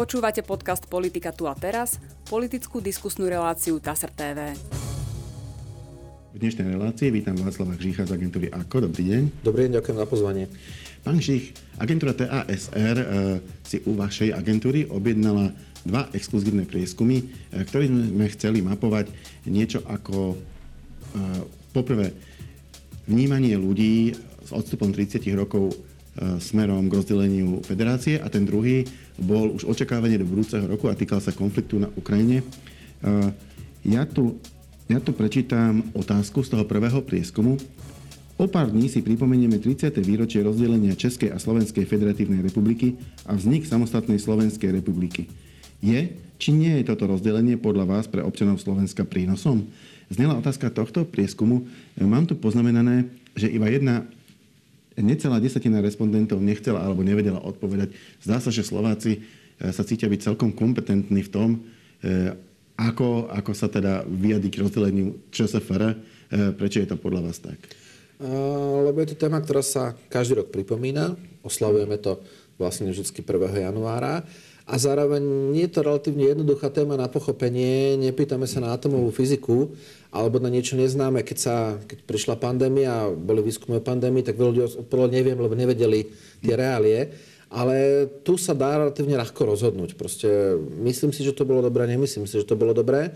Počúvate podcast Politika tu a teraz, politickú diskusnú reláciu TASR TV. V dnešnej relácii vítam Václava Žícha z agentúry AKO. Dobrý deň. Dobrý deň, ďakujem za pozvanie. Pán Žích, agentúra TASR e, si u vašej agentúry objednala dva exkluzívne prieskumy, e, ktorými sme chceli mapovať niečo ako e, poprvé vnímanie ľudí s odstupom 30 rokov smerom k rozdeleniu federácie a ten druhý bol už očakávanie do budúceho roku a týkal sa konfliktu na Ukrajine. Ja tu, ja tu prečítam otázku z toho prvého prieskumu. O pár dní si pripomenieme 30. výročie rozdelenia Českej a Slovenskej federatívnej republiky a vznik samostatnej Slovenskej republiky. Je, či nie je toto rozdelenie podľa vás pre občanov Slovenska prínosom? Znela otázka tohto prieskumu. Mám tu poznamenané, že iba jedna necelá desatina respondentov nechcela alebo nevedela odpovedať. Zdá sa, že Slováci e, sa cítia byť celkom kompetentní v tom, e, ako, ako sa teda vyjadí k rozdeleniu ČSFR. E, prečo je to podľa vás tak? lebo je to téma, ktorá sa každý rok pripomína. Oslavujeme to vlastne vždy 1. januára. A zároveň nie je to relatívne jednoduchá téma na pochopenie. Nepýtame sa na atomovú fyziku alebo na niečo neznáme. Keď, sa, keď prišla pandémia a boli výskumy o pandémii, tak veľa ľudí odpovedalo neviem, lebo nevedeli tie reálie. Ale tu sa dá relatívne ľahko rozhodnúť. Proste myslím si, že to bolo dobré, nemyslím si, že to bolo dobré.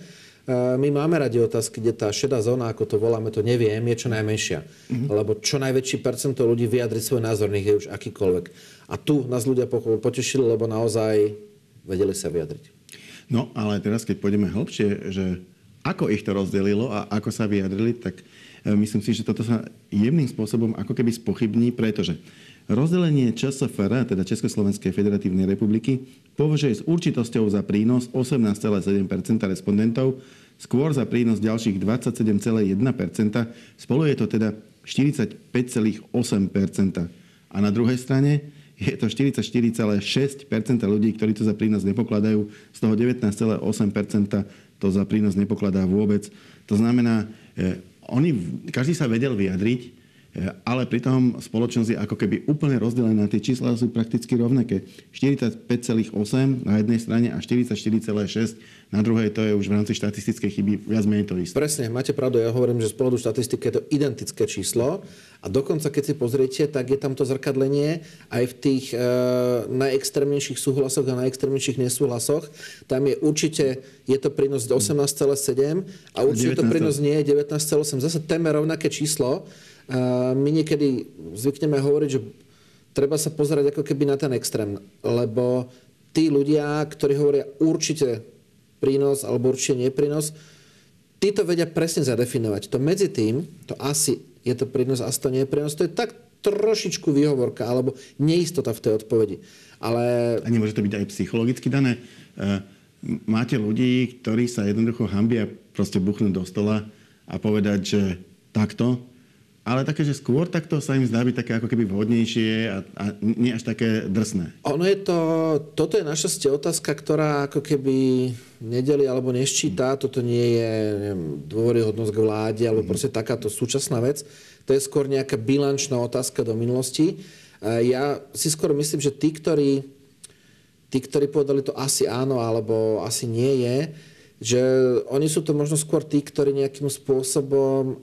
Eh, my máme radi otázky, kde tá šedá zóna, ako to voláme, to neviem, je čo najmenšia. Mm-hmm. Lebo čo najväčší percento ľudí vyjadri svoj názor, nech je už akýkoľvek. A tu nás ľudia potešili, lebo naozaj vedeli sa vyjadriť. No, ale teraz, keď pôjdeme hĺbšie, že ako ich to rozdelilo a ako sa vyjadrili, tak eh, myslím si, že toto sa jemným spôsobom ako keby spochybní, pretože rozdelenie ČSFR, teda Československej federatívnej republiky, považuje s určitosťou za prínos 18,7% respondentov, skôr za prínos ďalších 27,1% Spolu je to teda 45,8% A na druhej strane je to 44,6% ľudí, ktorí to za prínos nepokladajú. Z toho 19,8 to za prínos nepokladá vôbec. To znamená, eh, oni, každý sa vedel vyjadriť, ale pritom spoločnosť je ako keby úplne rozdelená. Tie čísla sú prakticky rovnaké. 45,8 na jednej strane a 44,6 na druhej. To je už v rámci štatistickej chyby viac menej to isté. Presne, máte pravdu. Ja hovorím, že z pohľadu štatistiky je to identické číslo a dokonca, keď si pozriete, tak je tam to zrkadlenie aj v tých e, najextrémnejších súhlasoch a najextrémnejších nesúhlasoch. Tam je určite, je to prínos 18,7 a určite 19. to prínos nie je 19,8. Zase téme rovnaké číslo my niekedy zvykneme hovoriť, že treba sa pozerať ako keby na ten extrém, lebo tí ľudia, ktorí hovoria určite prínos alebo určite neprínos, tí to vedia presne zadefinovať. To medzi tým, to asi je to prínos, asi to nie je prínos, to je tak trošičku výhovorka alebo neistota v tej odpovedi. Ale... A nemôže to byť aj psychologicky dané? E, máte ľudí, ktorí sa jednoducho hambia proste buchnúť do stola a povedať, že takto ale také, že skôr takto sa im zdá byť také ako keby vhodnejšie a, a nie až také drsné. Ono je to, toto je našťastie otázka, ktorá ako keby nedeli alebo neščíta, toto nie je neviem, dôveryhodnosť k vláde alebo mm. proste takáto súčasná vec. To je skôr nejaká bilančná otázka do minulosti. Ja si skôr myslím, že tí, ktorí, tí, ktorí povedali to asi áno alebo asi nie je, že oni sú to možno skôr tí, ktorí nejakým spôsobom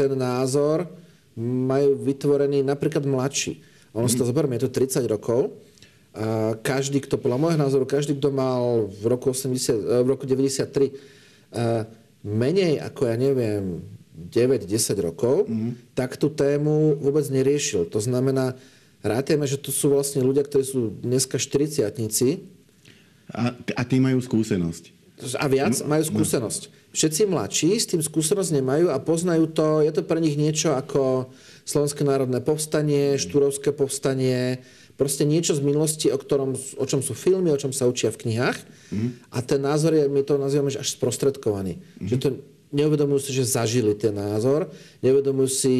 ten názor majú vytvorený napríklad mladší. Ono si to mhm. zoberme, je to 30 rokov. A každý, kto, podľa môjho názoru, každý, kto mal v roku, 80, v roku 93 menej ako, ja neviem, 9-10 rokov, mm. tak tú tému vôbec neriešil. To znamená, rátame, že to sú vlastne ľudia, ktorí sú dneska 40 a, a tí majú skúsenosť. A viac majú skúsenosť všetci mladší s tým skúsenosť nemajú a poznajú to, je to pre nich niečo ako Slovenské národné povstanie, Štúrovské povstanie, proste niečo z minulosti, o, ktorom, o čom sú filmy, o čom sa učia v knihách. Mm. A ten názor je, my to nazývame, že až sprostredkovaný. Mm. Že to neuvedomujú si, že zažili ten názor, neuvedomujú si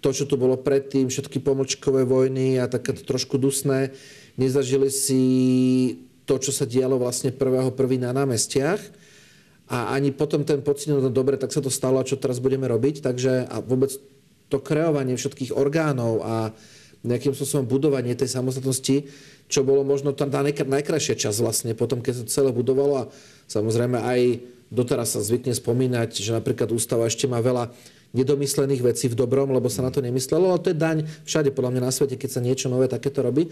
to, čo tu bolo predtým, všetky pomlčkové vojny a také trošku dusné. Nezažili si to, čo sa dialo vlastne prvého prvý na námestiach a ani potom ten pocit, no dobre, tak sa to stalo a čo teraz budeme robiť. Takže a vôbec to kreovanie všetkých orgánov a nejakým spôsobom budovanie tej samostatnosti, čo bolo možno tá najkrajšia časť vlastne, potom keď sa celé budovalo a samozrejme aj doteraz sa zvykne spomínať, že napríklad ústava ešte má veľa nedomyslených vecí v dobrom, lebo sa na to nemyslelo, ale to je daň všade podľa mňa na svete, keď sa niečo nové takéto robí.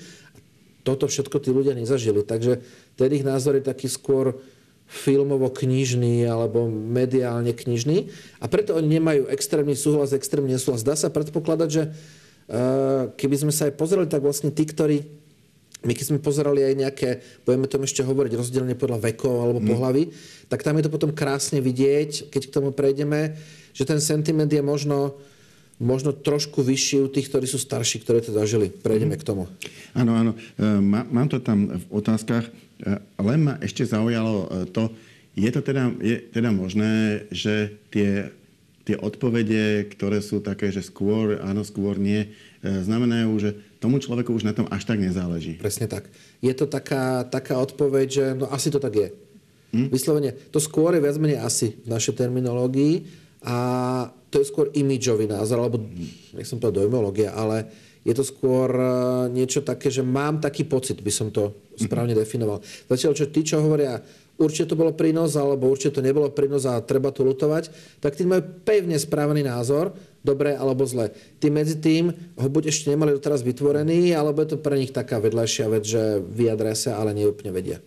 Toto všetko tí ľudia nezažili. Takže ten ich názor je taký skôr filmovo-knižný alebo mediálne knižný a preto oni nemajú extrémny súhlas, extrémny nesúhlas. Dá sa predpokladať, že uh, keby sme sa aj pozreli, tak vlastne tí, ktorí my keď sme pozerali aj nejaké, budeme tom ešte hovoriť rozdielne podľa vekov alebo mm. pohlavy, tak tam je to potom krásne vidieť, keď k tomu prejdeme, že ten sentiment je možno, možno trošku vyšší u tých, ktorí sú starší, ktorí to zažili. Prejdeme k tomu. Áno, áno. E, mám to tam v otázkach. E, len ma ešte zaujalo e, to, je to teda, je teda možné, že tie, tie odpovede, ktoré sú také, že skôr áno, skôr nie, znamenajú, že tomu človeku už na tom až tak nezáleží. Presne tak. Je to taká, taká odpoveď, že no asi to tak je. Hm? Vyslovene, to skôr je viac menej asi v našej terminológii a to je skôr imidžový názor, alebo nechcem to dojmológia, ale je to skôr e, niečo také, že mám taký pocit, by som to správne definoval. Zatiaľ, čo tí, čo hovoria, určite to bolo prínos, alebo určite to nebolo prínos a treba to lutovať, tak tí majú pevne správený názor, dobre alebo zle. Tí medzi tým ho buď ešte nemali doteraz vytvorený, alebo je to pre nich taká vedľajšia vec, že vyjadria sa, ale neúplne vedia.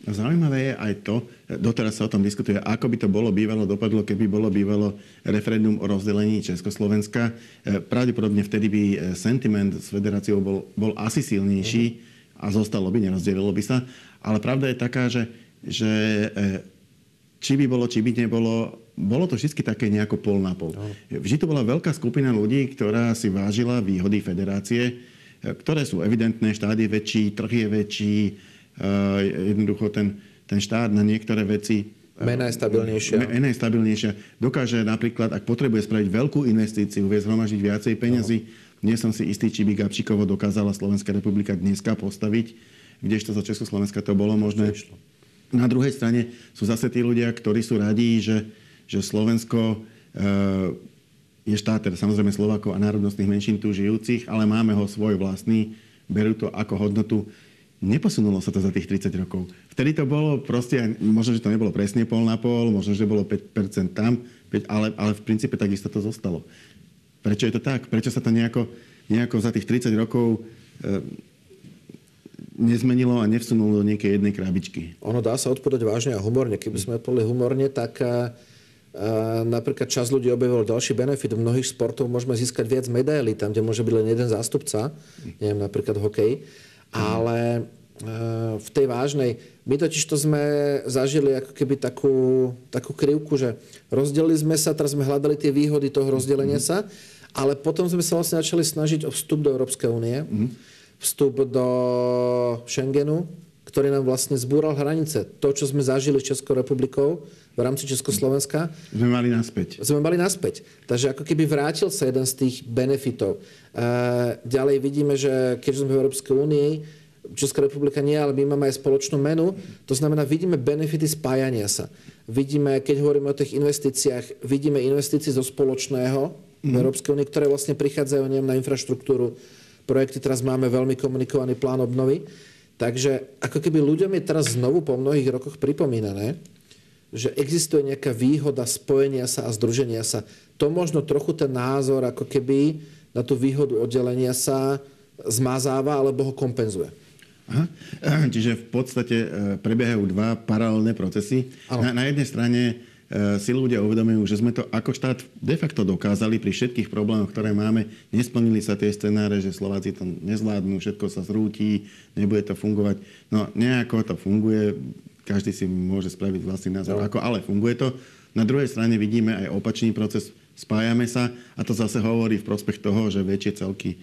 Zaujímavé je aj to, doteraz sa o tom diskutuje, ako by to bolo bývalo, dopadlo, keby bolo bývalo referendum o rozdelení Československa. E, pravdepodobne vtedy by e, sentiment s federáciou bol, bol asi silnejší a zostalo by, nerozdelilo by sa. Ale pravda je taká, že, že e, či by bolo, či by nebolo, bolo to vždy také nejako pol na pol. Vždy to bola veľká skupina ľudí, ktorá si vážila výhody federácie, ktoré sú evidentné, štát je väčší, trh je väčší, jednoducho ten, ten štát na niektoré veci eh, Mena je stabilnejšia. Mena je stabilnejšia. Dokáže napríklad, ak potrebuje spraviť veľkú investíciu, vie zhromažiť viacej peňazí. No. Nie som si istý, či by Gabčíkovo dokázala Slovenská republika dneska postaviť, kdežto za Československa to bolo možné. Na druhej strane sú zase tí ľudia, ktorí sú radí, že, že Slovensko e, je štát, teda samozrejme Slovákov a národnostných menšín tu žijúcich, ale máme ho svoj vlastný, berú to ako hodnotu Neposunulo sa to za tých 30 rokov. Vtedy to bolo proste, možno, že to nebolo presne pol na pol, možno, že bolo 5% tam, 5, ale, ale v princípe takisto to zostalo. Prečo je to tak? Prečo sa to nejako, nejako za tých 30 rokov e, nezmenilo a nevsunulo do nejakej jednej krabičky? Ono dá sa odpovedať vážne a humorne. Keby sme odpovedali humorne, tak a, a, napríklad čas ľudí objavil ďalší benefit. V mnohých sportoch môžeme získať viac medailí, tam, kde môže byť len jeden zástupca, neviem, napríklad hokej ale e, v tej vážnej. My totiž to sme zažili ako keby takú, takú krivku, že rozdelili sme sa, teraz sme hľadali tie výhody toho rozdelenia sa, ale potom sme sa vlastne začali snažiť o vstup do Európskej únie, vstup do Schengenu, ktorý nám vlastne zbúral hranice. To, čo sme zažili s Českou republikou v rámci Československa. Sme mali naspäť. Sme mali naspäť. Takže ako keby vrátil sa jeden z tých benefitov. E, ďalej vidíme, že keďže sme v Európskej únii, Česká republika nie, ale my máme aj spoločnú menu. To znamená, vidíme benefity spájania sa. Vidíme, keď hovoríme o tých investíciách, vidíme investície zo spoločného mm. v mhm. Európskej únii, ktoré vlastne prichádzajú neviem, na infraštruktúru. Projekty teraz máme veľmi komunikovaný plán obnovy. Takže ako keby ľuďom je teraz znovu po mnohých rokoch pripomínané, že existuje nejaká výhoda spojenia sa a združenia sa. To možno trochu ten názor ako keby na tú výhodu oddelenia sa zmazáva alebo ho kompenzuje. Aha. Čiže v podstate e, prebiehajú dva paralelné procesy. Na, na jednej strane si ľudia uvedomujú, že sme to ako štát de facto dokázali pri všetkých problémoch, ktoré máme. Nesplnili sa tie scenáre, že Slováci to nezvládnu, všetko sa zrúti, nebude to fungovať. No nejako to funguje, každý si môže spraviť vlastný názor, no. ako, ale funguje to. Na druhej strane vidíme aj opačný proces, spájame sa a to zase hovorí v prospech toho, že väčšie celky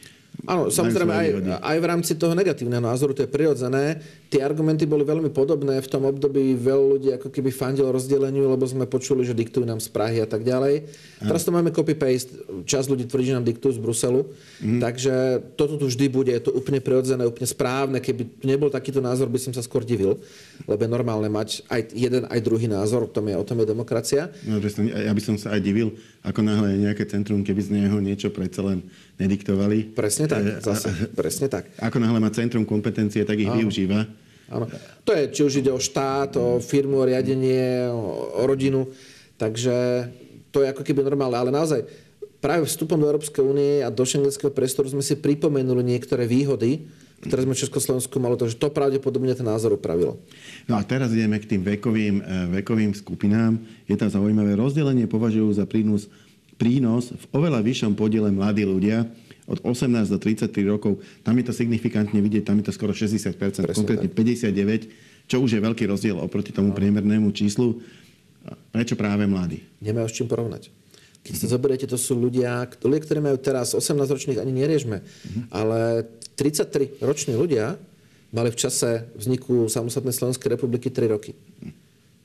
Áno, samozrejme aj, aj v rámci toho negatívneho názoru, to je prirodzené. Tie argumenty boli veľmi podobné. V tom období veľa ľudí ako keby fandilo rozdeleniu, lebo sme počuli, že diktujú nám z Prahy a tak ďalej. Aha. Teraz to máme copy-paste. Čas ľudí tvrdí, že nám diktujú z Bruselu. Mhm. Takže toto tu vždy bude. Je to úplne prirodzené, úplne správne. Keby nebol takýto názor, by som sa skôr divil. Lebo je normálne mať aj jeden, aj druhý názor. O tom je, o tom je demokracia. No, ja by som sa aj divil, ako náhle je nejaké centrum, keby z neho niečo predsa len nediktovali. Presne tak, E, zase, presne tak. Ako náhle má centrum kompetencie, tak ich využíva. Áno. To je, či už ide o štát, o firmu, o riadenie, o, o rodinu. Takže to je ako keby normálne. Ale naozaj, práve vstupom do Európskej únie a do šengenského priestoru sme si pripomenuli niektoré výhody, ktoré sme v Československu malo, takže to pravdepodobne ten názor upravilo. No a teraz ideme k tým vekovým, e, vekovým skupinám. Je tam zaujímavé rozdelenie, považujú za prínos, prínos v oveľa vyššom podiele mladí ľudia od 18 do 33 rokov. Tam je to signifikantne vidieť, tam je to skoro 60%, Presne konkrétne 59, čo už je veľký rozdiel oproti tomu priemernému číslu. Prečo práve mladí? Nemajú s čím porovnať. Keď sa zoberiete, to sú ľudia, ľudia, ktorí majú teraz 18 ročných, ani neriešme, ale 33 roční ľudia mali v čase vzniku samostatnej Slovenskej republiky 3 roky.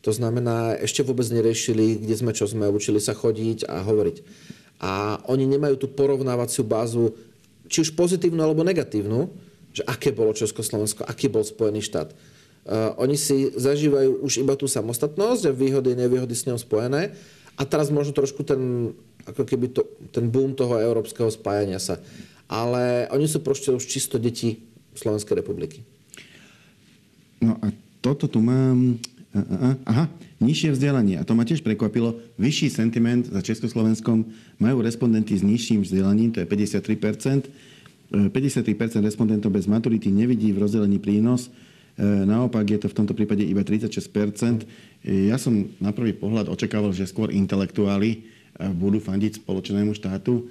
To znamená, ešte vôbec neriešili, kde sme, čo sme, učili sa chodiť a hovoriť. A oni nemajú tú porovnávaciu bázu, či už pozitívnu alebo negatívnu, že aké bolo Československo, aký bol Spojený štát. Uh, oni si zažívajú už iba tú samostatnosť a výhody, nevýhody s ňou spojené. A teraz možno trošku ten, ako keby to, ten boom toho európskeho spájania sa. Ale oni sú proste už čisto deti Slovenskej republiky. No a toto tu mám... a, Aha, nižšie vzdelanie. A to ma tiež prekvapilo. Vyšší sentiment za Československom majú respondenti s nižším vzdelaním, to je 53%. E, 53% respondentov bez maturity nevidí v rozdelení prínos. E, Naopak je to v tomto prípade iba 36%. E, Ja som na prvý pohľad očakával, že skôr intelektuáli budú fandiť spoločnému štátu.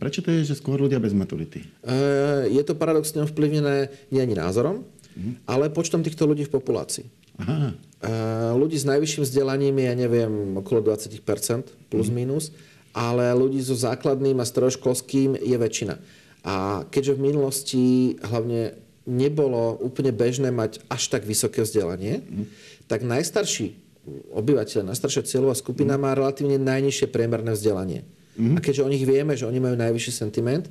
Prečo to je, že skôr ľudia bez maturity? Je to paradoxne ovplyvnené nie ani názorom, ale počtom týchto ľudí v populácii. Aha, ľudí s najvyšším vzdelaním je, ja neviem, okolo 20% plus minus, ale ľudí so základným a stredoškolským je väčšina. A keďže v minulosti hlavne nebolo úplne bežné mať až tak vysoké vzdelanie, tak najstarší obyvateľ, najstaršia cieľová skupina má relatívne najnižšie priemerné vzdelanie. A keďže o nich vieme, že oni majú najvyšší sentiment,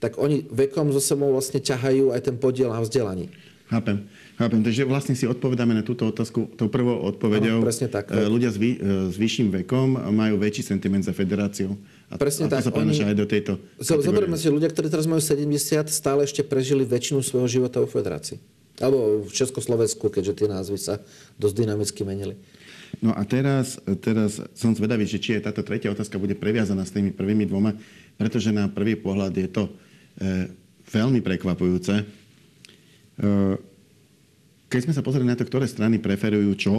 tak oni vekom so sebou vlastne ťahajú aj ten podiel na vzdelaní. Chápem. Chápem. Takže vlastne si odpovedáme na túto otázku tou prvou odpoveďou. Áno, presne tak. E, Ľudia s, vy, e, s vyšším vekom majú väčší sentiment za federáciou. A, Presne a to tak, sa prenaša oni- aj do tejto kategórie. Zoberme si, ľudia, ktorí teraz majú 70, stále ešte prežili väčšinu svojho života vo federácii. Alebo v Československu, keďže tie názvy sa dosť dynamicky menili. No a teraz, teraz som zvedavý, že či aj táto tretia otázka bude previazaná s tými prvými dvoma, pretože na prvý pohľad je to e, veľmi prekvapujúce. E, keď sme sa pozreli na to, ktoré strany preferujú čo,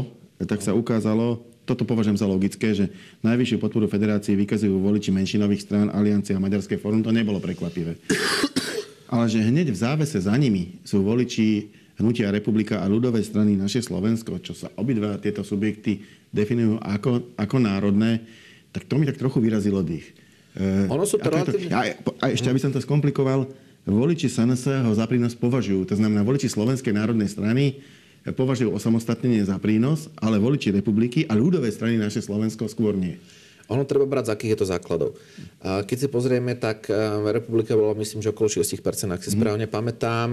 tak sa ukázalo, toto považujem za logické, že najvyššiu podporu federácie vykazujú voliči menšinových strán Aliancia a Maďarské fórum. To nebolo prekvapivé. Ale že hneď v závese za nimi sú voliči Hnutia republika a ľudové strany naše Slovensko, čo sa obidva tieto subjekty definujú ako, ako národné, tak to mi tak trochu vyrazilo dých. E, Ono sú to relatívne- A, a ešte, aby som to skomplikoval, voliči SNS ho za prínos považujú. To znamená, voliči Slovenskej národnej strany považujú osamostatnenie za prínos, ale voliči republiky a ľudové strany naše Slovensko skôr nie. Ono treba brať, z akých je to základov. Keď si pozrieme, tak eh, republika bola, myslím, že okolo 6%, ak si správne pamätám.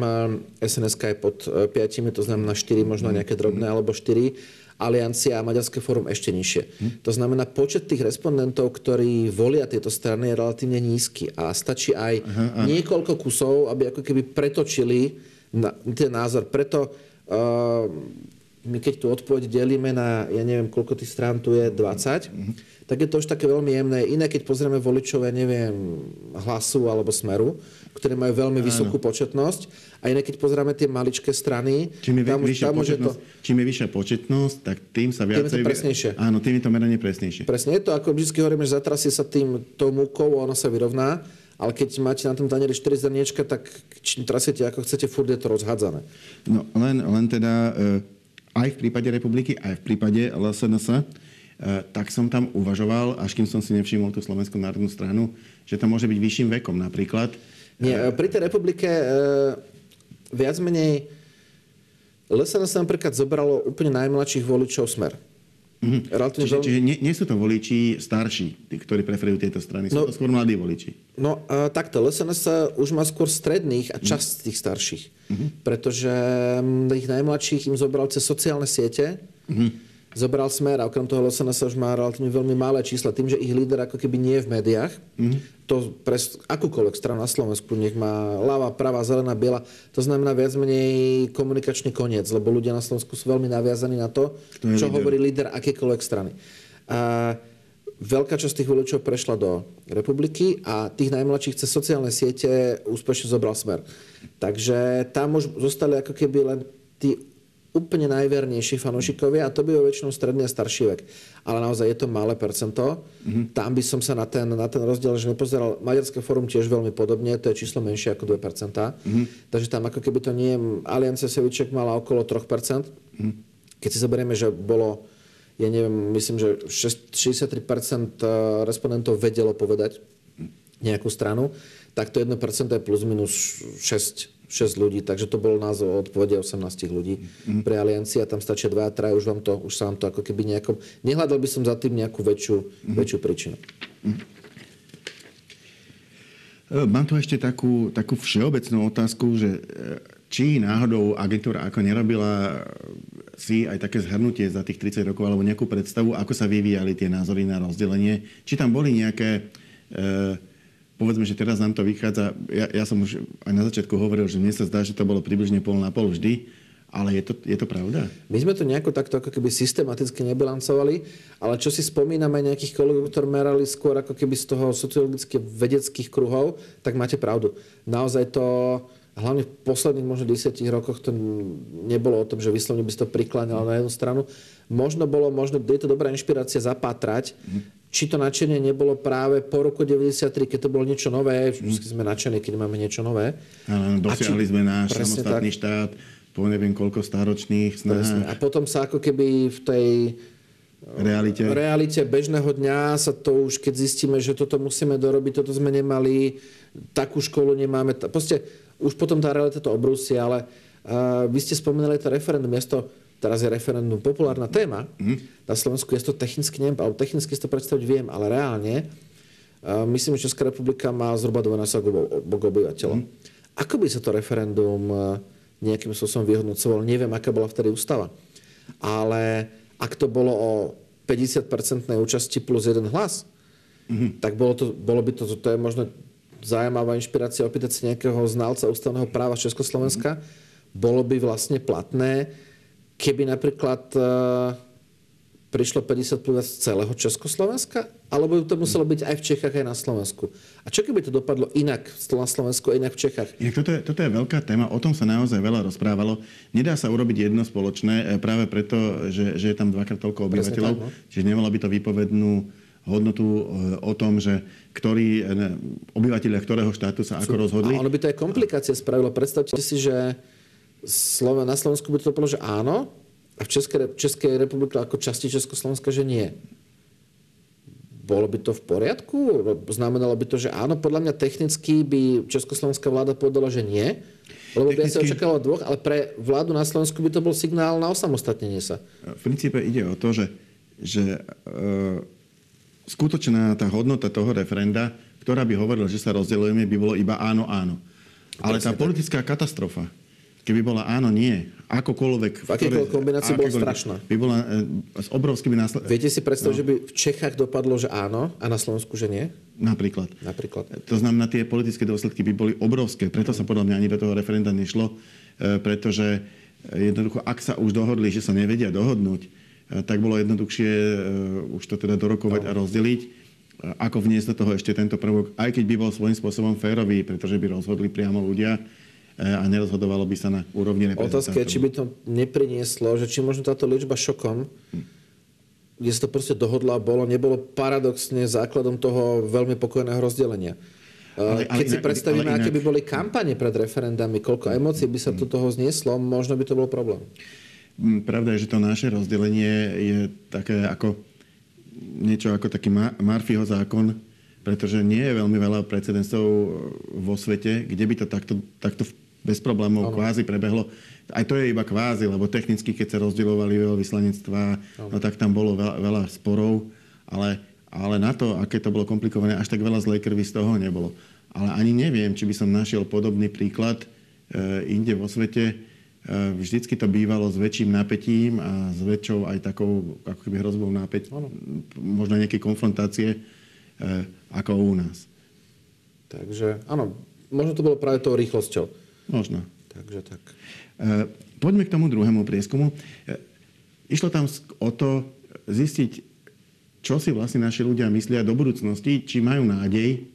Eh, SNSK je pod eh, 5, to znamená 4, možno nejaké drobné, alebo 4. Aliancia a Maďarské fórum ešte nižšie. To znamená, počet tých respondentov, ktorí volia tieto strany, je relatívne nízky. A stačí aj niekoľko kusov, aby ako keby pretočili na, ten názor. Preto uh, my keď tú odpoveď delíme na, ja neviem, koľko tých strán tu je, 20, tak je to už také veľmi jemné. Iné, keď pozrieme voličov, ja neviem, hlasu alebo smeru, ktoré majú veľmi vysokú početnosť. A iné, keď pozrieme tie maličké strany, Čím je, tam, vyššia tam je to... početnosť, čím je vyššia početnosť, tak tým sa Tým je to presnejšie. Áno, tým je to meranie presnejšie. Presne je to, ako vždy hovoríme, že zatrasie sa tým tou múkou ono sa vyrovná. Ale keď máte na tom tanieri 4 zrniečka, tak čím trasiete ako chcete, furt je to rozhádzané. No, len, len teda e, aj v prípade republiky, aj v prípade LSNS, e, tak som tam uvažoval, až kým som si nevšimol tú Slovenskú národnú stranu, že to môže byť vyšším vekom napríklad. Nie, pri tej republike e, viac menej LSNS napríklad zobralo úplne najmladších voličov smer. Mhm. Relatívne Čiže, čiže nie, nie sú to voliči starší, tí, ktorí preferujú tieto strany. Sú No- to skôr mladí voliči. No uh, takto, LSNS už má skôr stredných a časť tých starších. Pretože mm, tých najmladších im zobral cez sociálne siete, zobral smer a okrem toho SNS už má relatívne veľmi malé čísla. Tým, že ich líder ako keby nie je v médiách, mm-hmm. To pre akúkoľvek stranu na Slovensku, nech má ľava, pravá, zelená, biela, to znamená viac menej komunikačný koniec, lebo ľudia na Slovensku sú veľmi naviazaní na to, čo líder? hovorí líder akékoľvek strany. A veľká časť tých voličov prešla do republiky a tých najmladších cez sociálne siete úspešne zobral smer. Takže tam už zostali ako keby len tí úplne najvernejší fanúšikovia a to by väčšinou stredný a starší vek. Ale naozaj je to malé percento. Mm-hmm. Tam by som sa na ten, na ten rozdiel že nepozeral. Maďarské fórum tiež veľmi podobne, to je číslo menšie ako 2%. Mm-hmm. Takže tam ako keby to nie je... Aliancia Seviček mala okolo 3%. Mm-hmm. Keď si zoberieme, že bolo ja neviem, myslím, že 63% eh, respondentov vedelo povedať nejakú stranu, tak to 1% je plus minus 6 6 ľudí, takže to bol názov odpovede 18 ľudí mm. pre aliancii a tam stačia 2 a 3, už, vám to, už sa vám to ako keby nejakom... Nehľadal by som za tým nejakú väčšiu, mm. väčšiu príčinu. Mm. Mám tu ešte takú, takú všeobecnú otázku, že e, či náhodou agentúra ako nerobila si aj také zhrnutie za tých 30 rokov alebo nejakú predstavu, ako sa vyvíjali tie názory na rozdelenie, či tam boli nejaké e, povedzme, že teraz nám to vychádza, ja, ja som už aj na začiatku hovoril, že mne sa zdá, že to bolo približne pol na pol vždy, ale je to, je to pravda? My sme to nejako takto ako keby systematicky nebilancovali, ale čo si spomíname nejakých kolegov, ktorí merali skôr ako keby z toho sociologických vedeckých kruhov, tak máte pravdu. Naozaj to, hlavne v posledných možno desiatich rokoch to nebolo o tom, že vyslovne by si to prikláňalo na jednu stranu. Možno bolo, možno je to dobrá inšpirácia zapátrať, mm či to nadšenie nebolo práve po roku 93, keď to bolo niečo nové, vždy sme nadšení, keď máme niečo nové. Áno, dosiahli či, sme náš samostatný tak, štát po neviem koľko stáročných snahách. A potom sa ako keby v tej realite. realite bežného dňa sa to už, keď zistíme, že toto musíme dorobiť, toto sme nemali, takú školu nemáme. Proste už potom tá realita to obrúsi, ale uh, vy ste spomenuli to referendum. Ja to teraz je referendum populárna téma. Mm. Na Slovensku je to technicky, neviem, alebo technicky si to predstaviť viem, ale reálne uh, myslím, že Česká republika má zhruba dvojnásobok obyvateľov. Mm. Ako by sa to referendum uh, nejakým spôsobom vyhodnocovalo? Neviem, aká bola vtedy ústava. Ale ak to bolo o 50-percentnej účasti plus jeden hlas, mm-hmm. tak bolo, to, bolo by to, to je možno zaujímavá inšpirácia opýtať sa nejakého znalca ústavného práva Československa, mm-hmm. bolo by vlastne platné keby napríklad uh, prišlo 50 plus z celého Československa, alebo by to muselo byť aj v Čechách, aj na Slovensku. A čo keby to dopadlo inak na Slovensku, inak v Čechách? Inak toto, je, toto je veľká téma, o tom sa naozaj veľa rozprávalo. Nedá sa urobiť jedno spoločné, e, práve preto, že, že je tam dvakrát toľko obyvateľov, tak, no? čiže nemalo by to vypovednú hodnotu e, o tom, že ktorí obyvateľia ktorého štátu sa ako rozhodli. A ono by to aj komplikácie spravilo. Predstavte si, že na Slovensku by to bolo, že áno, a v Českej, Českej republike ako časti Československa, že nie. Bolo by to v poriadku? Znamenalo by to, že áno, podľa mňa technicky by československá vláda povedala, že nie. Lebo by sa očakávalo dvoch, ale pre vládu na Slovensku by to bol signál na osamostatnenie sa. V princípe ide o to, že, že e, skutočná tá hodnota toho referenda, ktorá by hovorila, že sa rozdeľujeme, by bolo iba áno, áno. Ale tá politická katastrofa, keby bola áno, nie, akokoľvek... V akejkoľvek kombinácii bola strašná. By bola e, s obrovskými následkami. Viete si predstaviť, no. že by v Čechách dopadlo, že áno a na Slovensku, že nie? Napríklad. Napríklad. To znamená, tie politické dôsledky by boli obrovské. Preto sa podľa mňa ani do toho referenda nešlo, e, pretože jednoducho, ak sa už dohodli, že sa nevedia dohodnúť, e, tak bolo jednoduchšie už to teda dorokovať no. a rozdeliť ako vniesť do toho ešte tento prvok, aj keď by bol svojím spôsobom férový, pretože by rozhodli priamo ľudia, a nerozhodovalo by sa na úrovni reprezentantov. Otázka je, či by to neprinieslo, že či možno táto liečba šokom, kde sa to proste dohodla, bolo, nebolo paradoxne základom toho veľmi pokojného rozdelenia. Ale, Keď ale si inak, predstavíme, inak... aké by boli kampane pred referendami, koľko emócií by sa do toho znieslo, možno by to bol problém. Hm, pravda je, že to naše rozdelenie je také ako niečo ako taký Marfieho zákon, pretože nie je veľmi veľa precedensov vo svete, kde by to takto, takto bez problémov ano. kvázi prebehlo. Aj to je iba kvázi, lebo technicky, keď sa rozdielovali veľvyslanectvá, no tak tam bolo veľa, veľa sporov, ale, ale na to, aké to bolo komplikované, až tak veľa zlej krvi z toho nebolo. Ale ani neviem, či by som našiel podobný príklad e, inde vo svete. E, vždycky to bývalo s väčším napätím a s väčšou aj takou ako keby hrozbou nápäť, možno nejaké konfrontácie ako u nás. Takže áno, možno to bolo práve tou rýchlosťou. Možno. Takže tak. Poďme k tomu druhému prieskumu. Išlo tam o to zistiť, čo si vlastne naši ľudia myslia do budúcnosti, či majú nádej,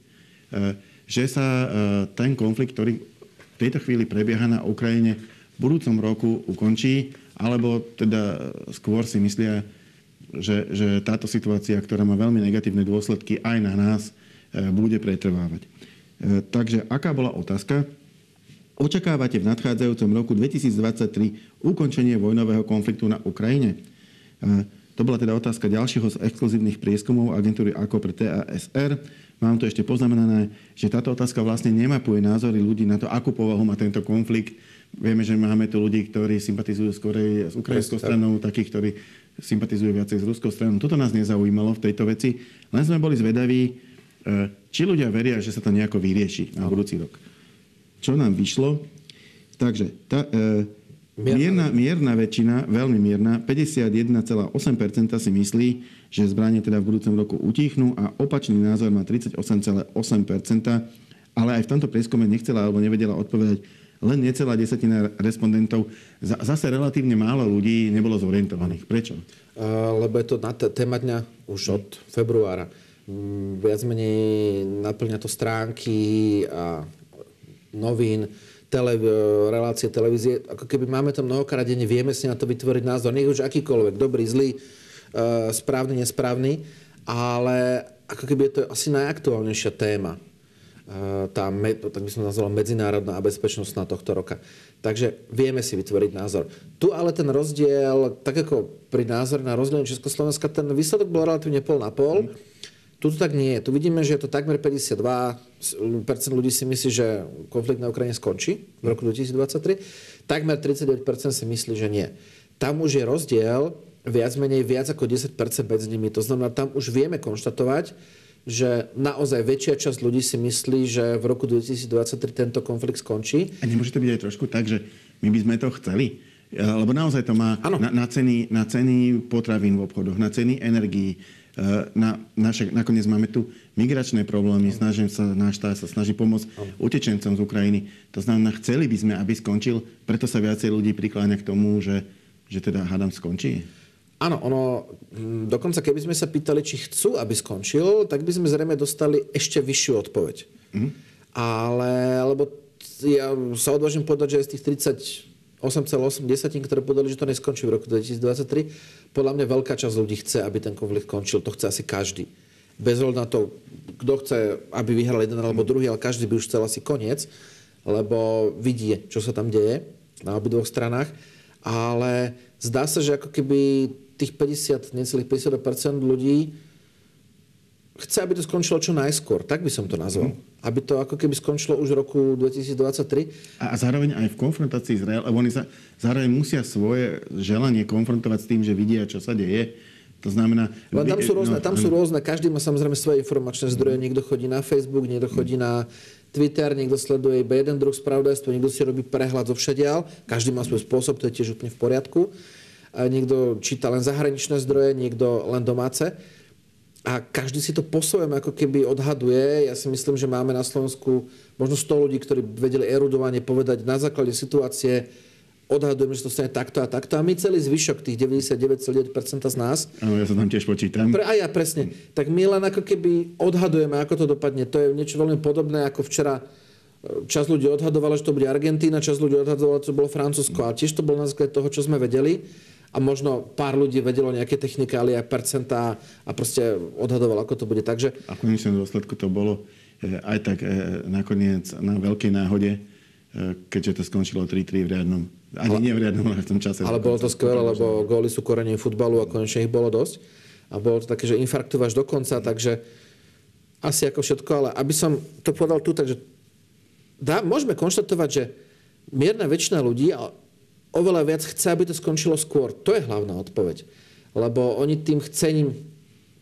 že sa ten konflikt, ktorý v tejto chvíli prebieha na Ukrajine, v budúcom roku ukončí, alebo teda skôr si myslia, že, že táto situácia, ktorá má veľmi negatívne dôsledky aj na nás, bude pretrvávať. Takže aká bola otázka? Očakávate v nadchádzajúcom roku 2023 ukončenie vojnového konfliktu na Ukrajine? To bola teda otázka ďalšieho z exkluzívnych prieskumov agentúry ako pre TASR. Mám to ešte poznamenané, že táto otázka vlastne nemapuje názory ľudí na to, akú povahu má tento konflikt. Vieme, že máme tu ľudí, ktorí sympatizujú skorej s ukrajinskou stranou, takých, ktorí sympatizujú viacej s ruskou stranou. Toto nás nezaujímalo v tejto veci. Len sme boli zvedaví, e, či ľudia veria, že sa to nejako vyrieši na budúci rok. Čo nám vyšlo? Takže tá, e, Mierna, mierna väčšina, veľmi mierna, 51,8% si myslí, že zbranie teda v budúcom roku utichnú a opačný názor má 38,8%, ale aj v tomto prieskume nechcela alebo nevedela odpovedať len necelá desatina respondentov. Zase relatívne málo ľudí nebolo zorientovaných. Prečo? Lebo je to na téma dňa už od februára. Mm, viac menej naplňa to stránky a novín tele, relácie televízie, ako keby máme to mnohokrát denne, vieme si na to vytvoriť názor, nech už akýkoľvek, dobrý, zlý, e, správny, nesprávny, ale ako keby je to asi najaktuálnejšia téma. E, tá, tak by som nazval medzinárodná a bezpečnostná tohto roka. Takže vieme si vytvoriť názor. Tu ale ten rozdiel, tak ako pri názore na rozdielne Československa, ten výsledok bol relatívne pol na pol. Mm tu to tak nie je. Tu vidíme, že je to takmer 52% ľudí si myslí, že konflikt na Ukrajine skončí v roku 2023. Takmer 39% si myslí, že nie. Tam už je rozdiel viac menej viac ako 10% medzi nimi. To znamená, tam už vieme konštatovať, že naozaj väčšia časť ľudí si myslí, že v roku 2023 tento konflikt skončí. A nemôže to byť aj trošku tak, že my by sme to chceli? Lebo naozaj to má na, na, ceny, na ceny potravín v obchodoch, na ceny energií, na, naše, nakoniec máme tu migračné problémy, snažím sa, náš štát sa snaží pomôcť utečencom z Ukrajiny. To znamená, chceli by sme, aby skončil, preto sa viacej ľudí prikláňa k tomu, že, že teda hádam skončí. Áno, ono, hm, dokonca keby sme sa pýtali, či chcú, aby skončil, tak by sme zrejme dostali ešte vyššiu odpoveď. Mm. Ale, lebo ja sa odvážim povedať, že z tých 30 8,8 desatín, ktoré povedali, že to neskončí v roku 2023. Podľa mňa veľká časť ľudí chce, aby ten konflikt končil. To chce asi každý. Bez ohľadu na to, kto chce, aby vyhral jeden alebo druhý, ale každý by už chcel asi koniec, lebo vidie, čo sa tam deje na obidvoch stranách. Ale zdá sa, že ako keby tých 50, necelých 50% ľudí chce, aby to skončilo čo najskôr. Tak by som to nazval. Mm. Aby to ako keby skončilo už v roku 2023. A, a zároveň aj v konfrontácii s reál, lebo oni sa zároveň musia svoje želanie konfrontovať s tým, že vidia, čo sa deje. To znamená... Len tam sú rôzne, no, tam sú rôzne, každý má samozrejme svoje informačné zdroje. Niekto chodí na Facebook, niekto chodí na Twitter, niekto sleduje iba jeden druh spravodajstva, niekto si robí prehľad zo všadiaľ. Každý má svoj spôsob, to je tiež úplne v poriadku. A niekto číta len zahraničné zdroje, niekto len domáce a každý si to po svojom ako keby odhaduje. Ja si myslím, že máme na Slovensku možno 100 ľudí, ktorí vedeli erudovane povedať na základe situácie, odhadujeme, že to stane takto a takto. A my celý zvyšok, tých 99,9% z nás... Áno, ja sa tam tiež počítam. Pre, a ja presne. Tak my len ako keby odhadujeme, ako to dopadne. To je niečo veľmi podobné, ako včera e, čas ľudí odhadovala, že to bude Argentína, čas ľudí odhadovala, že to bolo Francúzsko. A tiež to bolo na základe toho, čo sme vedeli a možno pár ľudí vedelo nejaké technikálie a percentá a proste odhadovalo, ako to bude. Takže... A v konečnom dôsledku to bolo eh, aj tak eh, nakoniec na veľkej náhode, eh, keďže to skončilo 3-3 v riadnom ani nie v riadnom, ale v tom čase. Ale bolo to skvelé, lebo góly sú korením futbalu a konečne ich bolo dosť. A bolo to také, že infarktováš do konca, takže asi ako všetko, ale aby som to povedal tu, takže dá, môžeme konštatovať, že mierna väčšina ľudí, oveľa viac chce, aby to skončilo skôr. To je hlavná odpoveď. Lebo oni tým chcením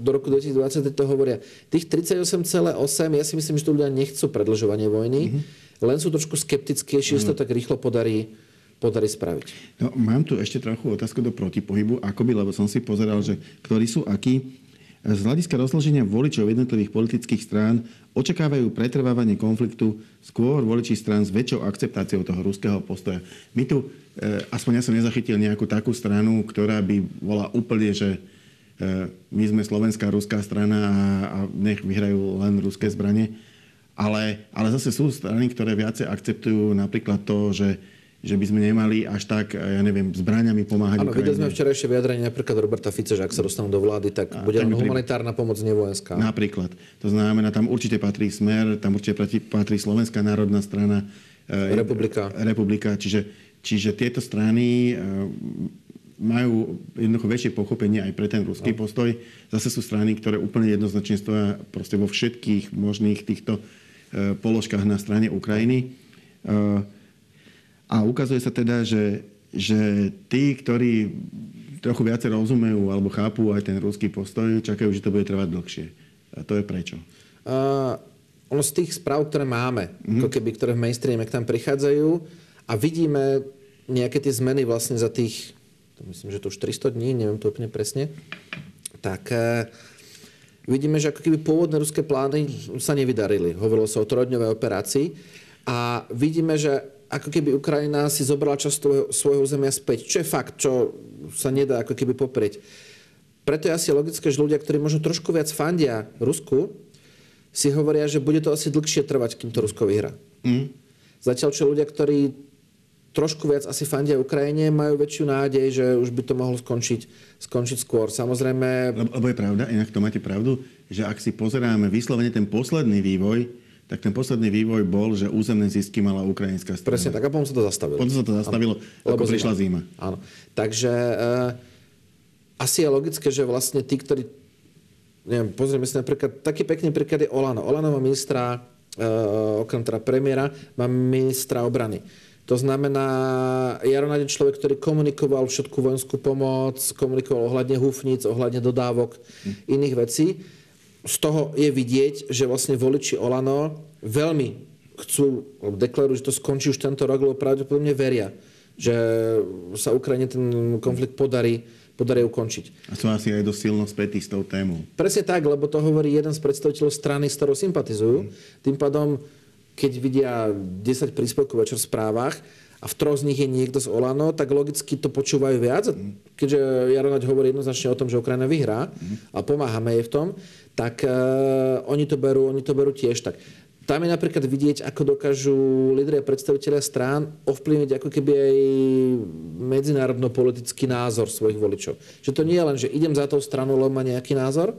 do roku 2020 to hovoria. Tých 38,8, ja si myslím, že to ľudia nechcú predlžovanie vojny, mm-hmm. len sú trošku skeptickejší, mm-hmm. že to tak rýchlo podarí podarí spraviť. No, mám tu ešte trochu otázku do protipohybu, akoby, lebo som si pozeral, že ktorí sú akí. Z hľadiska rozloženia voličov jednotlivých politických strán očakávajú pretrvávanie konfliktu skôr voliči strán s väčšou akceptáciou toho ruského postoja. My tu, e, aspoň ja som nezachytil nejakú takú stranu, ktorá by bola úplne, že e, my sme slovenská ruská strana a, a nech vyhrajú len ruské zbranie. Ale, ale zase sú strany, ktoré viacej akceptujú napríklad to, že že by sme nemali až tak, ja neviem, zbraniami pomáhať Áno, videli sme včerajšie vyjadrenie napríklad Roberta Fice, že ak sa dostanú do vlády, tak a, bude len humanitárna pomoc, nevojenská. Napríklad. To znamená, tam určite patrí Smer, tam určite patrí Slovenská národná strana. E, Republika. Republika. Čiže, čiže tieto strany e, majú jednoducho väčšie pochopenie aj pre ten ruský no. postoj. Zase sú strany, ktoré úplne jednoznačne stoja proste vo všetkých možných týchto e, položkách na strane Ukrajiny. A ukazuje sa teda, že, že tí, ktorí trochu viacej rozumejú alebo chápu aj ten ruský postoj, čakajú, že to bude trvať dlhšie. A to je prečo? Uh, ono z tých správ, ktoré máme, mm-hmm. ako keby, ktoré v mainstreame k tam prichádzajú a vidíme nejaké tie zmeny vlastne za tých, to myslím, že to už 300 dní, neviem to úplne presne, tak uh, vidíme, že ako keby pôvodné ruské plány sa nevydarili. Hovorilo sa o trojdňovej operácii a vidíme, že ako keby Ukrajina si zobrala časť svojho územia späť, čo je fakt, čo sa nedá ako keby poprieť. Preto je asi logické, že ľudia, ktorí možno trošku viac fandia Rusku, si hovoria, že bude to asi dlhšie trvať, kým to Rusko vyhrá. Mm. Zatiaľ, čo ľudia, ktorí trošku viac asi fandia Ukrajine, majú väčšiu nádej, že už by to mohlo skončiť, skončiť skôr. Samozrejme... Lebo je pravda, inak to máte pravdu, že ak si pozeráme vyslovene ten posledný vývoj, tak ten posledný vývoj bol, že územné zisky mala ukrajinská strana. Presne tak, a potom sa to zastavilo. Potom sa to zastavilo, ano. ako Lebo prišla zima. zima. Áno. Takže e, asi je logické, že vlastne tí, ktorí neviem, pozrieme si napríklad, taký pekný príklad je Olano. Olano má ministra, e, okrem teda premiéra, má ministra obrany. To znamená, Jaro je človek, ktorý komunikoval všetku vojenskú pomoc, komunikoval ohľadne húfnic, ohľadne dodávok, hm. iných vecí z toho je vidieť, že vlastne voliči Olano veľmi chcú, deklarujú, že to skončí už tento rok, lebo pravdepodobne veria, že sa Ukrajine ten konflikt podarí, podarí ukončiť. A sú asi aj dosť silno spätí s tou témou. Presne tak, lebo to hovorí jeden z predstaviteľov strany, s ktorou sympatizujú. Mm. Tým pádom, keď vidia 10 príspevkov večer v správach, a v troch z nich je niekto z Olano, tak logicky to počúvajú viac. Keďže Jaronaď hovorí jednoznačne o tom, že Ukrajina vyhrá a pomáhame jej v tom, tak uh, oni, to berú, oni to berú tiež tak. Tam je napríklad vidieť, ako dokážu lídry a predstaviteľia strán ovplyvniť ako keby aj medzinárodno-politický názor svojich voličov. Že to nie je len, že idem za tou stranu, lebo má nejaký názor,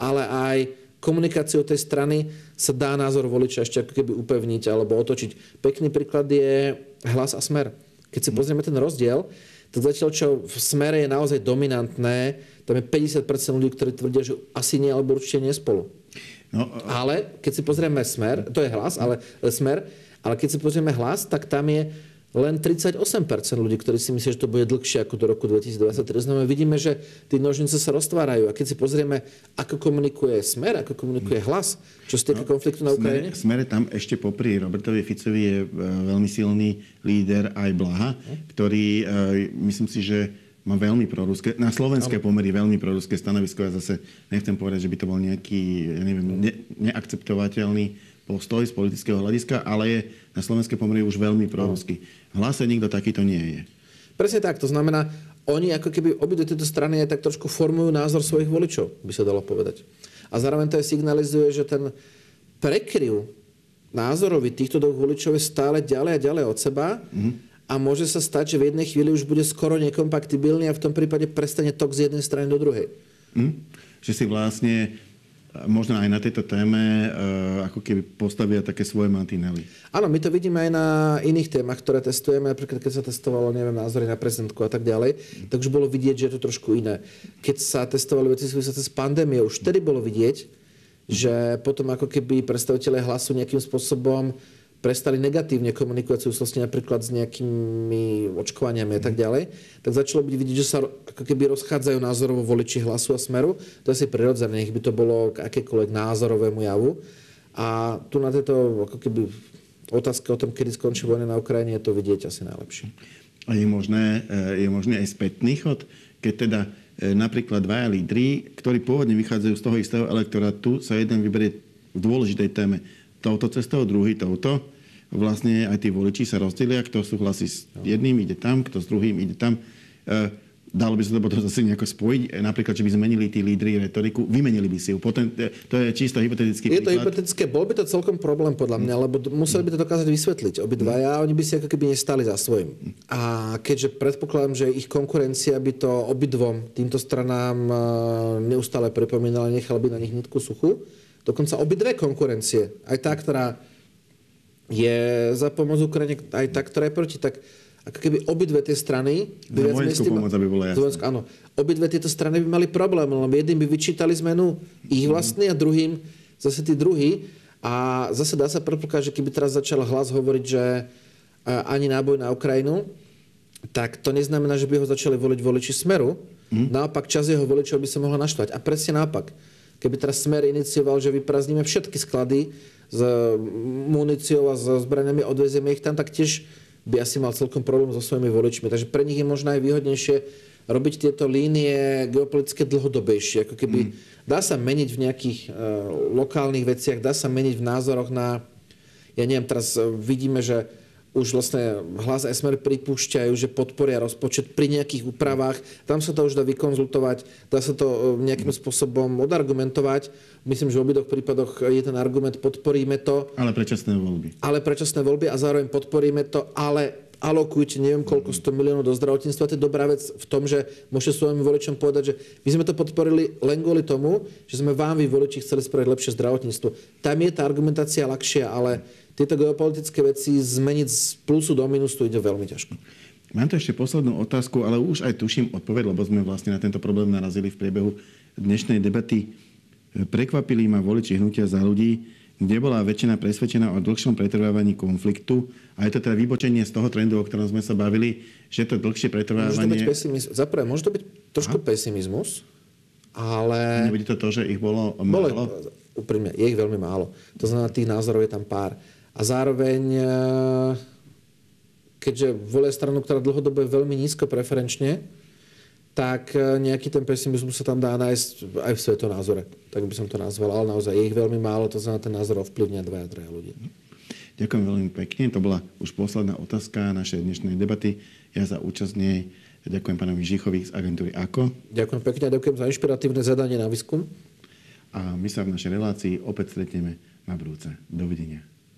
ale aj komunikáciou tej strany sa dá názor voliča ešte ako keby upevniť alebo otočiť. Pekný príklad je hlas a smer. Keď si pozrieme ten rozdiel, tak zatiaľ, čo v smere je naozaj dominantné, tam je 50% ľudí, ktorí tvrdia, že asi nie, alebo určite nie spolu. No, ale keď si pozrieme smer, to je hlas, ale smer, ale keď si pozrieme hlas, tak tam je len 38% ľudí, ktorí si myslia, že to bude dlhšie ako do roku 2023. Znamená, vidíme, že tie nožnice sa roztvárajú. A keď si pozrieme, ako komunikuje Smer, ako komunikuje hlas, čo sa týka no, konfliktu na Ukrajine? Smere, smere tam ešte popri Robertovi Ficovi je e, veľmi silný líder aj Blaha, ktorý, e, myslím si, že má veľmi proruské, na slovenské pomery veľmi proruské stanovisko. Ja zase nechcem povedať, že by to bol nejaký, ja neviem, ne, neakceptovateľný postoj z politického hľadiska, ale je na slovenské pomery už veľmi proruský. V hlase nikto takýto nie je. Presne tak, to znamená, oni ako keby obidve tieto strany aj tak trošku formujú názor svojich voličov, by sa dalo povedať. A zároveň to aj signalizuje, že ten prekryv názorový týchto dvoch voličov je stále ďalej a ďalej od seba mm-hmm. a môže sa stať, že v jednej chvíli už bude skoro nekompatibilný a v tom prípade prestane tok z jednej strany do druhej. Mm? Že si vlastne možno aj na tejto téme uh, ako keby postavia také svoje mantinely. Áno, my to vidíme aj na iných témach, ktoré testujeme, napríklad keď sa testovalo, neviem, názory na prezidentku a tak ďalej, tak už bolo vidieť, že je to trošku iné. Keď sa testovali veci súvisiace s pandémiou, už vtedy bolo vidieť, že potom ako keby predstaviteľe hlasu nejakým spôsobom prestali negatívne komunikovať v súvislosti napríklad s nejakými očkovaniami a tak ďalej, tak začalo byť vidieť, že sa ako keby rozchádzajú názorovo voliči hlasu a smeru. To je asi prirodzené, nech by to bolo k akékoľvek názorovému javu. A tu na tejto ako keby otázke o tom, kedy skončí vojna na Ukrajine, je to vidieť asi najlepšie. A je možné, je možné aj spätný chod, keď teda napríklad dvaja lídry, ktorí pôvodne vychádzajú z toho istého elektorátu, sa jeden vyberie v dôležitej téme touto cestou, druhý touto. Vlastne aj tí voliči sa rozdelia, kto súhlasí s jedným, ide tam, kto s druhým, ide tam. Dalo by sa to potom zase nejako spojiť, napríklad, že by zmenili tí lídry retoriku, vymenili by si ju. Potom, to je čisto hypotetický Je to hypotetické, bol by to celkom problém podľa mňa, lebo museli by to dokázať vysvetliť obidvaja a oni by si ako keby nestali za svojím. A keďže predpokladám, že ich konkurencia by to obidvom týmto stranám e, neustále pripomínala, nechala by na nich nitku suchu, dokonca obidve konkurencie, aj tá, ktorá je za pomoc Ukrajine, aj tá, ktorá je proti, tak ako keby obidve tie strany... By viac vojenskú pomoc, aby bola jasná. Vojenskú, áno. Obidve tieto strany by mali problém, lebo jedným by vyčítali zmenu ich mhm. vlastný a druhým zase tí druhý. A zase dá sa predpokladať, že keby teraz začal hlas hovoriť, že ani náboj na Ukrajinu, tak to neznamená, že by ho začali voliť voliči Smeru. Mm. Naopak, čas jeho voličov by sa mohla naštvať. A presne naopak. Keby teraz Smer inicioval, že vyprázdnime všetky sklady s muníciou a s zbraniami, odvezieme ich tam, tak tiež by asi mal celkom problém so svojimi voličmi. Takže pre nich je možno aj výhodnejšie robiť tieto línie geopolitické dlhodobejšie. Ako keby mm. dá sa meniť v nejakých uh, lokálnych veciach, dá sa meniť v názoroch na... Ja neviem, teraz uh, vidíme, že už vlastne hlas Smer pripúšťajú, že podporia rozpočet pri nejakých úpravách. Tam sa to už dá vykonzultovať, dá sa to e, nejakým spôsobom odargumentovať. Myslím, že v obidvoch prípadoch je ten argument, podporíme to. Ale predčasné voľby. Ale predčasné voľby a zároveň podporíme to, ale alokujte neviem koľko 100 miliónov do zdravotníctva. To je dobrá vec v tom, že môžete svojim voličom povedať, že my sme to podporili len kvôli tomu, že sme vám, vy voliči, chceli spraviť lepšie zdravotníctvo. Tam je tá argumentácia ľahšia, ale tieto geopolitické veci zmeniť z plusu do minusu ide veľmi ťažko. Mám tu ešte poslednú otázku, ale už aj tuším odpoveď, lebo sme vlastne na tento problém narazili v priebehu dnešnej debaty. Prekvapili ma voliči hnutia za ľudí, kde bola väčšina presvedčená o dlhšom pretrvávaní konfliktu. A je to teda vybočenie z toho trendu, o ktorom sme sa bavili, že to dlhšie pretrvávanie... Môže to byť pesimizmus. Zaprvé, môže to byť trošku Aha. pesimizmus, ale... Nebude to to, že ich bolo málo? Bolo, úprimne, je ich veľmi málo. To znamená, tých názorov je tam pár. A zároveň, e, keďže volia stranu, ktorá dlhodobo je veľmi nízko preferenčne, tak e, nejaký ten pesimizmus sa tam dá nájsť aj v svetonázore. Tak by som to nazval. Ale naozaj je ich veľmi málo, to znamená, ten názor ovplyvňa dvaja, traja ľudí. Ďakujem veľmi pekne. To bola už posledná otázka našej dnešnej debaty. Ja za účasť nej ďakujem pánovi Žichovi z agentúry AKO. Ďakujem pekne a ďakujem za inšpiratívne zadanie na výskum. A my sa v našej relácii opäť stretneme na budúce. Dovidenia.